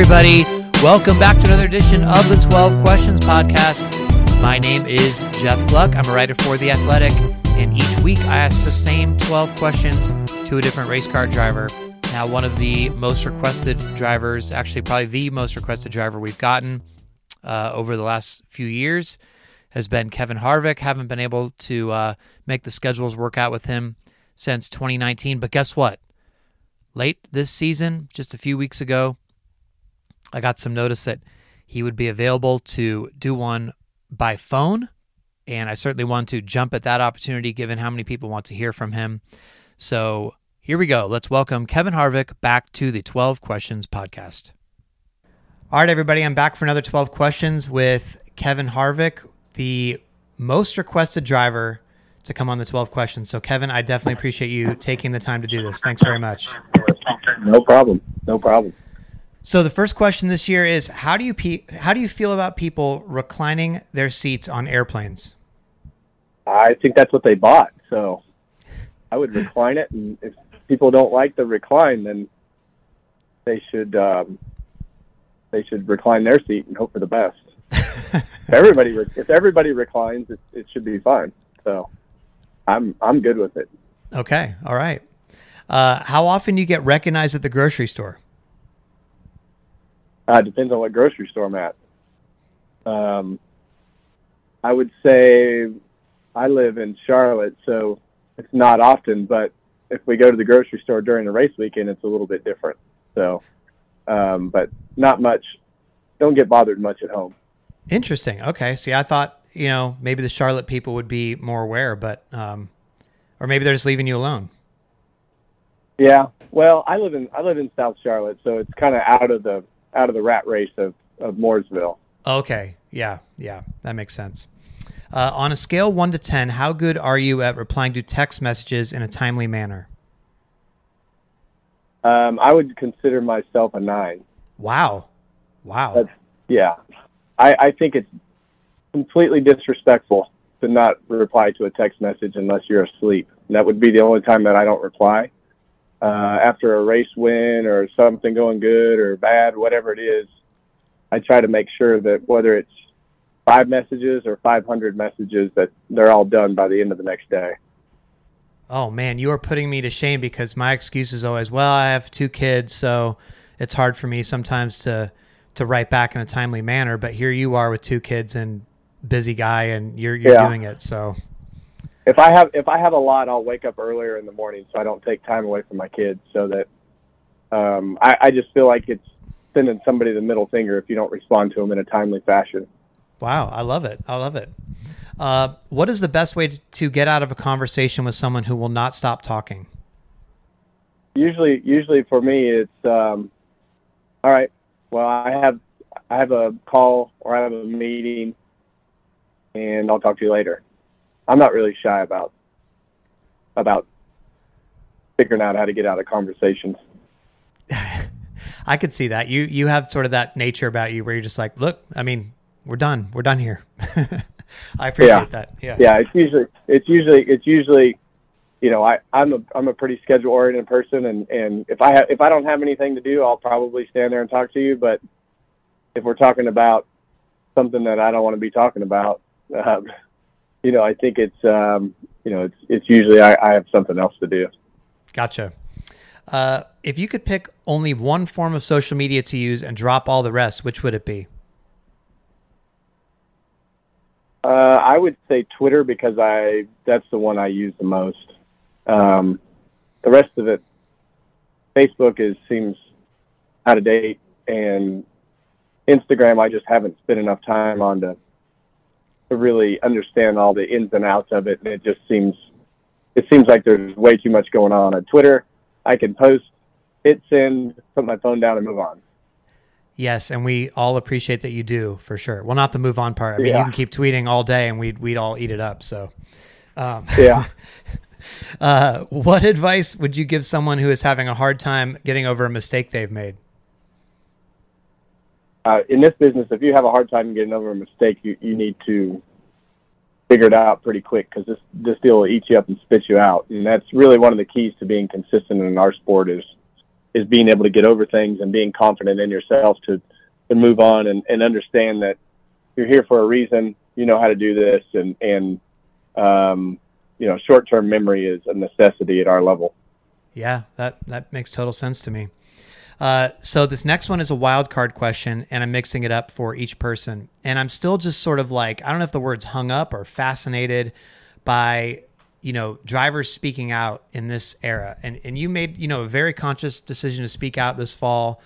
Everybody. Welcome back to another edition of the 12 Questions Podcast. My name is Jeff Gluck. I'm a writer for The Athletic, and each week I ask the same 12 questions to a different race car driver. Now, one of the most requested drivers, actually, probably the most requested driver we've gotten uh, over the last few years, has been Kevin Harvick. Haven't been able to uh, make the schedules work out with him since 2019, but guess what? late this season, just a few weeks ago, I got some notice that he would be available to do one by phone. And I certainly want to jump at that opportunity given how many people want to hear from him. So here we go. Let's welcome Kevin Harvick back to the 12 Questions podcast. All right, everybody, I'm back for another 12 questions with Kevin Harvick, the most requested driver to come on the 12 questions. So, Kevin, I definitely appreciate you taking the time to do this. Thanks very much. No problem. No problem. So the first question this year is how do you pe- how do you feel about people reclining their seats on airplanes? I think that's what they bought. So I would recline it, and if people don't like the recline, then they should um, they should recline their seat and hope for the best. if everybody if everybody reclines, it, it should be fine. So I'm I'm good with it. Okay, all right. Uh, how often do you get recognized at the grocery store? Uh, depends on what grocery store I'm at. Um, I would say I live in Charlotte, so it's not often. But if we go to the grocery store during the race weekend, it's a little bit different. So, um, but not much. Don't get bothered much at home. Interesting. Okay. See, I thought you know maybe the Charlotte people would be more aware, but um, or maybe they're just leaving you alone. Yeah. Well, I live in I live in South Charlotte, so it's kind of out of the out of the rat race of of Mooresville. Okay. Yeah. Yeah. That makes sense. Uh, on a scale one to ten, how good are you at replying to text messages in a timely manner? Um, I would consider myself a nine. Wow. Wow. That's, yeah. I, I think it's completely disrespectful to not reply to a text message unless you're asleep. And that would be the only time that I don't reply uh, after a race win or something going good or bad, whatever it is, I try to make sure that whether it's five messages or 500 messages, that they're all done by the end of the next day. Oh man, you are putting me to shame because my excuse is always, well, I have two kids, so it's hard for me sometimes to to write back in a timely manner. But here you are with two kids and busy guy, and you're you're yeah. doing it. So if I have if I have a lot, I'll wake up earlier in the morning so I don't take time away from my kids. So that um, I, I just feel like it's sending somebody the middle finger if you don't respond to them in a timely fashion. Wow, I love it. I love it. Uh, what is the best way to get out of a conversation with someone who will not stop talking? Usually, usually for me, it's um, all right. Well, I have I have a call or I have a meeting, and I'll talk to you later. I'm not really shy about about figuring out how to get out of conversations. I could see that. You you have sort of that nature about you where you're just like, look, I mean, we're done. We're done here. I appreciate yeah. that. Yeah. Yeah, it's usually it's usually it's usually you know, I, I'm a I'm a pretty schedule oriented person and, and if I have if I don't have anything to do I'll probably stand there and talk to you. But if we're talking about something that I don't want to be talking about, um, you know, I think it's um, you know, it's it's usually I, I have something else to do. Gotcha. Uh, if you could pick only one form of social media to use and drop all the rest, which would it be? Uh, I would say Twitter because I that's the one I use the most. Um, the rest of it, Facebook is seems out of date, and Instagram I just haven't spent enough time on to to really understand all the ins and outs of it, and it just seems it seems like there's way too much going on on Twitter. I can post, hit send, put my phone down, and move on. Yes, and we all appreciate that you do for sure. Well, not the move on part. I mean, Yeah. you can keep tweeting all day, and we'd we'd all eat it up. So, um, Yeah. uh, what advice would you give someone who is having a hard time getting over a mistake they've made? Uh, in this business, if you have a hard time getting over a mistake, you, you need to figure it out pretty quick because this this deal will eat you up and spit you out, and that's really one of the keys to being consistent in our sport is is being able to get over things and being confident in yourself to to move on and, and understand that you're here for a reason. You know how to do this, and and um, you know short term memory is a necessity at our level. Yeah, that that makes total sense to me. Uh, so this next one is a wild card question, and I'm mixing it up for each person. And I'm still just sort of like I don't know if the word's hung up or fascinated by you know drivers speaking out in this era. And and you made you know a very conscious decision to speak out this fall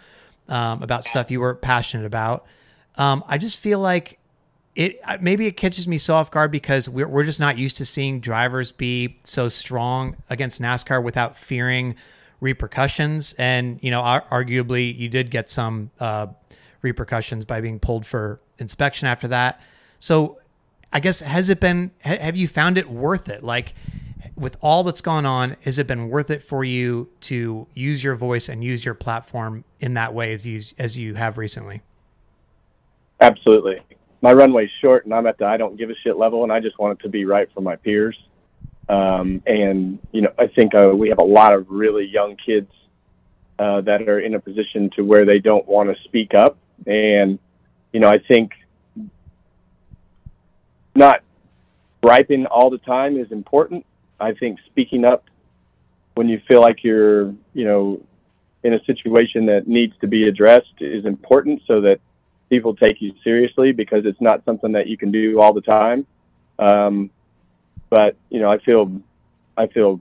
um, about stuff you were passionate about. Um, I just feel like it maybe it catches me so off guard because we're we're just not used to seeing drivers be so strong against NASCAR without fearing repercussions. And you know, ar- arguably, you did get some uh, repercussions by being pulled for inspection after that. So, I guess has it been? ha- Have you found it worth it? Like with all that's gone on, has it been worth it for you to use your voice and use your platform in that way as you as you have recently? Absolutely. My runway's short, and I'm at the I don't give a shit level, and I just want it to be right for my peers. Um, and you know, I think uh, we have a lot of really young kids uh, that are in a position to where they don't want to speak up, and you know, I think not griping all the time is important. I think speaking up when you feel like you're, you know, in a situation that needs to be addressed is important, so that people take you seriously because it's not something that you can do all the time. Um, but you know, I feel I feel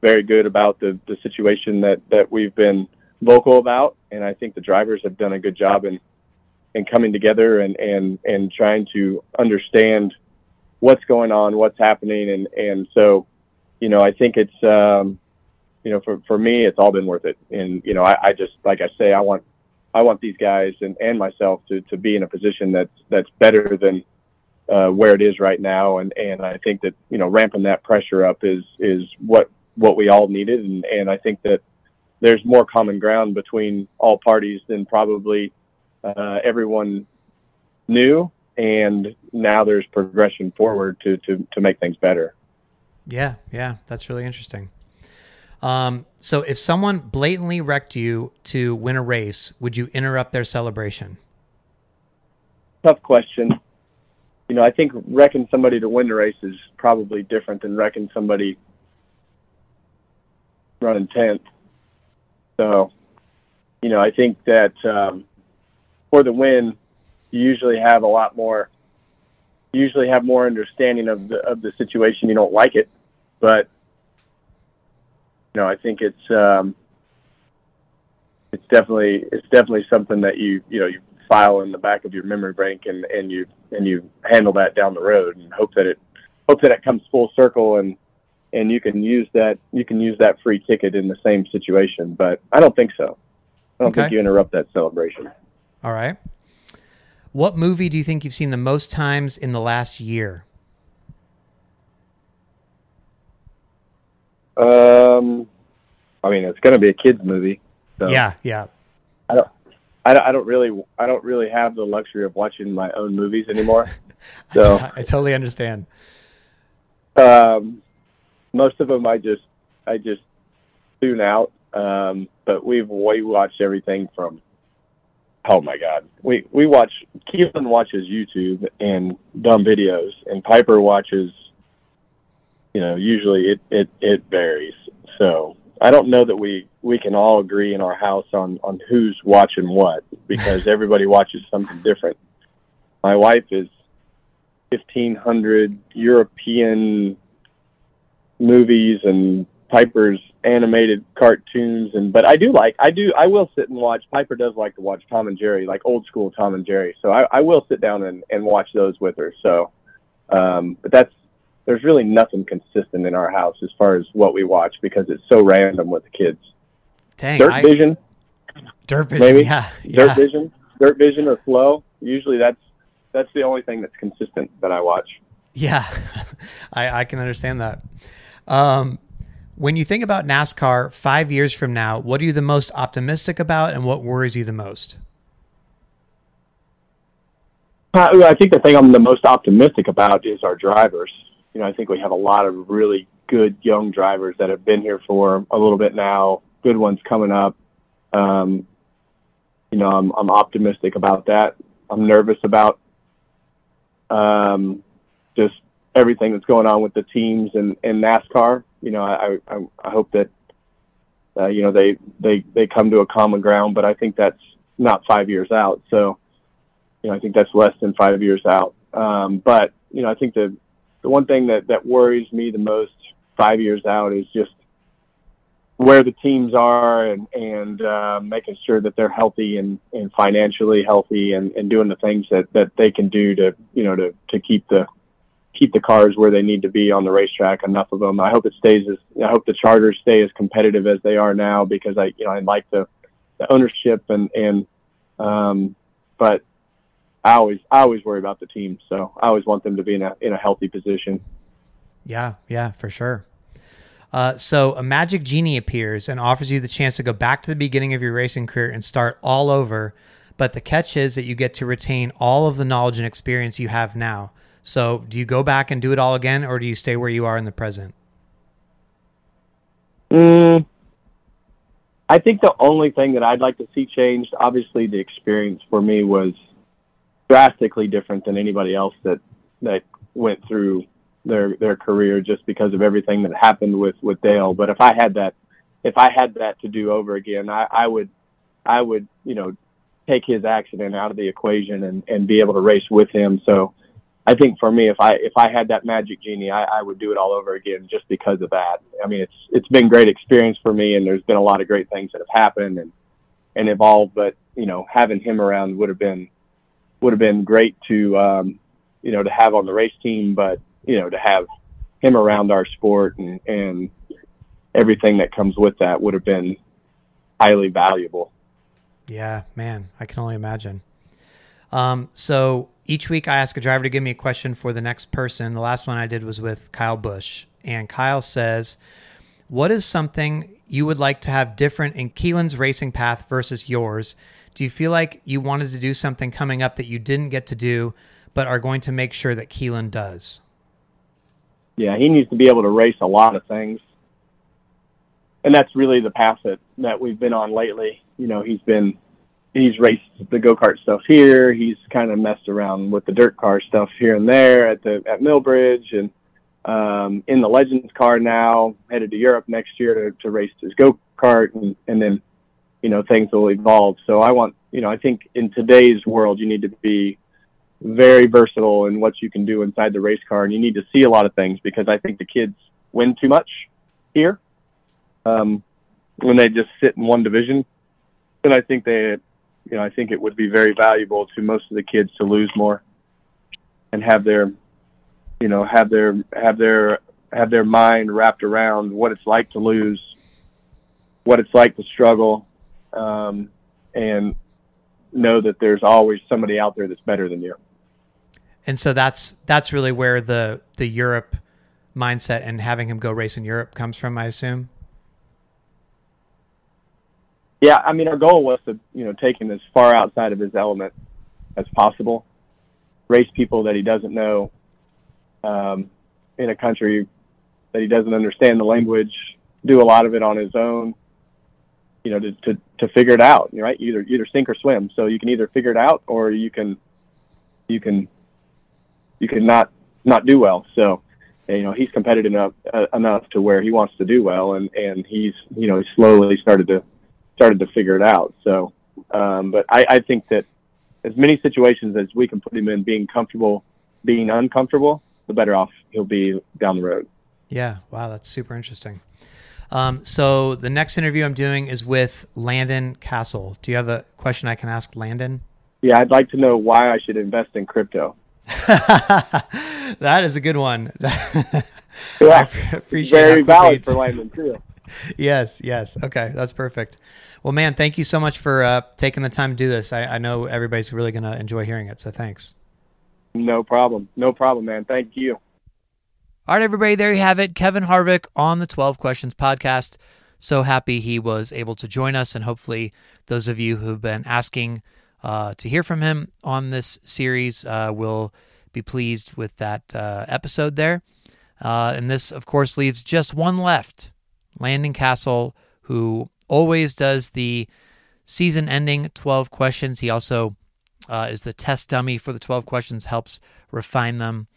very good about the the situation that that we've been vocal about, and I think the drivers have done a good job in in coming together and and and trying to understand what's going on, what's happening, and and so you know, I think it's um, you know for for me, it's all been worth it, and you know, I, I just like I say, I want I want these guys and, and myself to, to be in a position that's that's better than uh, where it is right now, and, and I think that you know ramping that pressure up is is what what we all needed, and, and I think that there's more common ground between all parties than probably uh, everyone knew, and now there's progression forward to to to make things better. Yeah, yeah, that's really interesting. Um, so if someone blatantly wrecked you to win a race, would you interrupt their celebration? Tough question. You know, I think wrecking somebody to win the race is probably different than wrecking somebody running tenth. So, you know, I think that um, for the win, you usually have a lot more. Usually have more understanding of the of the situation. You don't like it, but you know, I think it's um, it's definitely it's definitely something that you you know you file in the back of your memory bank and and you and you handle that down the road and hope that it hope that it comes full circle and and you can use that you can use that free ticket in the same situation. But I don't think so. I don't Okay. think you interrupt that celebration. All right. What movie do you think you've seen the most times in the last year? Um, I mean, it's going to be a kids movie. So Yeah, yeah. I don't. I don't, I don't really, I don't really have the luxury of watching my own movies anymore. So I totally understand. um, most of them, I just, I just tune out. Um, but we've we watched everything from. Oh my God, we we watch. Keelan watches YouTube and dumb videos, and Piper watches. You know, usually it it it varies. So I don't know that we we can all agree in our house on on who's watching what because everybody watches something different. My wife is fifteen hundred European movies and Piper's animated cartoons, and but I do like I do I will sit and watch. Piper does like to watch Tom and Jerry, like old school Tom and Jerry. So I, I will sit down and, and watch those with her. So, um, but that's there's really nothing consistent in our house as far as what we watch because it's so random with the kids. Dang, Dirt I- Vision, Dirt Vision. maybe Yeah, yeah. Dirt Vision, Dirt Vision or Flow. Usually that's that's the only thing that's consistent that I watch. Yeah, I, I can understand that. Um, when you think about NASCAR five years from now, what are you the most optimistic about, and what worries you the most? Uh, I think the thing I'm the most optimistic about is our drivers. You know, I think we have a lot of really good young drivers that have been here for a little bit now. Good ones coming up. Um, you know, I'm I'm optimistic about that. I'm nervous about um, just everything that's going on with the teams and, and NASCAR. You know, I I, I hope that uh, you know they they they come to a common ground, but I think that's not five years out. So you know, I think that's less than five years out. Um, but you know, I think the the one thing that that worries me the most five years out is just where the teams are and and uh, making sure that they're healthy and and financially healthy and and doing the things that that they can do to you know to to keep the keep the cars where they need to be on the racetrack enough of them. I hope it stays as i hope the charters stay as competitive as they are now because i you know i like the the ownership and and um but I always I always worry about the team, so I always want them to be in a in a healthy position. Yeah, yeah, for sure. Uh, so a magic genie appears and offers you the chance to go back to the beginning of your racing career and start all over. But the catch is that you get to retain all of the knowledge and experience you have now. So do you go back and do it all again, or do you stay where you are in the present? Mm, I think the only thing that I'd like to see changed, obviously, the experience for me was drastically different than anybody else that that went through their their career just because of everything that happened with with Dale. But if I had that, if I had that to do over again, I, I would I would you know take his accident out of the equation and and be able to race with him. So I think for me, if I if I had that magic genie, I, I would do it all over again just because of that. I mean, it's it's been great experience for me, and there's been a lot of great things that have happened and and evolved. But you know, having him around would have been would have been great to um, you know to have on the race team, but you know to have him around our sport and and everything that comes with that would have been highly valuable. Yeah, man, I can only imagine. Um, so each week I ask a driver to give me a question for the next person. The last one I did was with Kyle Busch, and Kyle says, "What is something you would like to have different in Keelan's racing path versus yours? Do you feel like you wanted to do something coming up that you didn't get to do, but are going to make sure that Keelan does?" Yeah, he needs to be able to race a lot of things. And that's really the path that, that we've been on lately. You know, he's been he's raced the go kart stuff here. He's kind of messed around with the dirt car stuff here and there at the at Millbridge and um, in the Legends car now. Headed to Europe next year to, to race his go kart and and then you know things will evolve. So I want you know I think in today's world you need to be very versatile in what you can do inside the race car, and you need to see a lot of things because I think the kids win too much here um, when they just sit in one division. And I think they, you know, I think it would be very valuable to most of the kids to lose more and have their, you know, have their have their have their mind wrapped around what it's like to lose, what it's like to struggle, um, and know that there's always somebody out there that's better than you. And so that's that's really where the the Europe mindset and having him go race in Europe comes from, I assume. Yeah, I mean, our goal was to you know take him as far outside of his element as possible, race people that he doesn't know, um, in a country that he doesn't understand the language, do a lot of it on his own, you know, to to, to figure it out. Right, either either sink or swim. So you can either figure it out or you can you can you can not not do well. So you know he's competitive enough uh, enough to where he wants to do well, and and he's you know he slowly started to started to figure it out. So, um, but I, I think that as many situations as we can put him in, being comfortable, being uncomfortable, the better off he'll be down the road. Yeah. Wow. That's super interesting. Um, so the next interview I'm doing is with Landon Cassill. Do you have a question I can ask Landon? Yeah, I'd like to know why I should invest in crypto. that is a good one. yeah, appreciate very valid for Landon too. yes, yes. Okay, that's perfect. Well, man, thank you so much for uh, taking the time to do this. I, I know everybody's really going to enjoy hearing it, so thanks. No problem. No problem, man. Thank you. All right, everybody, there you have it. Kevin Harvick on the 12 Questions podcast. So happy he was able to join us, and hopefully, those of you who've been asking uh, to hear from him on this series uh, will be pleased with that uh, episode there. Uh, and this, of course, leaves just one left Landon Cassill, who always does the season ending 12 questions. He also uh, is the test dummy for the 12 questions, helps refine them,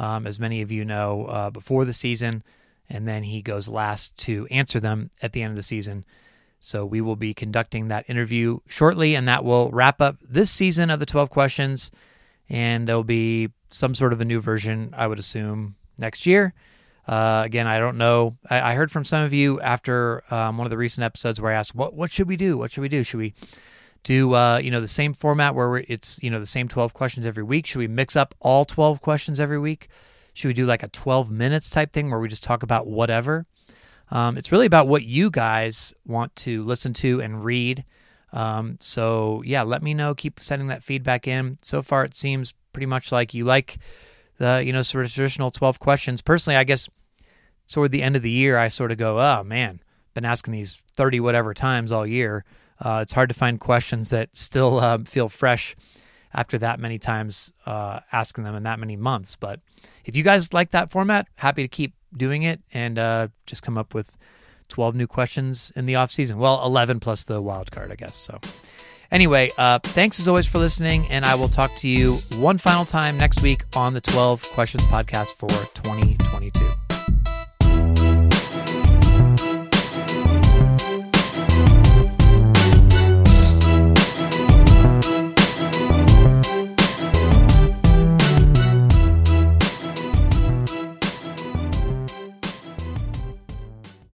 um, as many of you know, uh, before the season. And then he goes last to answer them at the end of the season. So we will be conducting that interview shortly, and that will wrap up this season of the 12 questions. And there'll be some sort of a new version, I would assume, next year. Uh, again, I don't know. I, I, heard from some of you after um, one of the recent episodes where I asked, "What what should we do? What should we do? Should we do uh, you know the same format where it's you know the same twelve questions every week? Should we mix up all twelve questions every week? Should we do like a twelve minutes type thing where we just talk about whatever?" Um, it's really about what you guys want to listen to and read. Um, so yeah, let me know. Keep sending that feedback in. So far, it seems pretty much like you like the you know sort of traditional 12 questions personally i guess toward the end of the year, I sort of go, oh man, been asking these 30 whatever times all year. Uh, it's hard to find questions that still uh, feel fresh after that many times uh, asking them in that many months. But if you guys like that format, happy to keep doing it and uh, just come up with 12 new questions in the off season. Well, 11 plus the wild card, I guess. So anyway, uh, thanks as always for listening, and I will talk to you one final time next week on the 12 Questions podcast for 2022.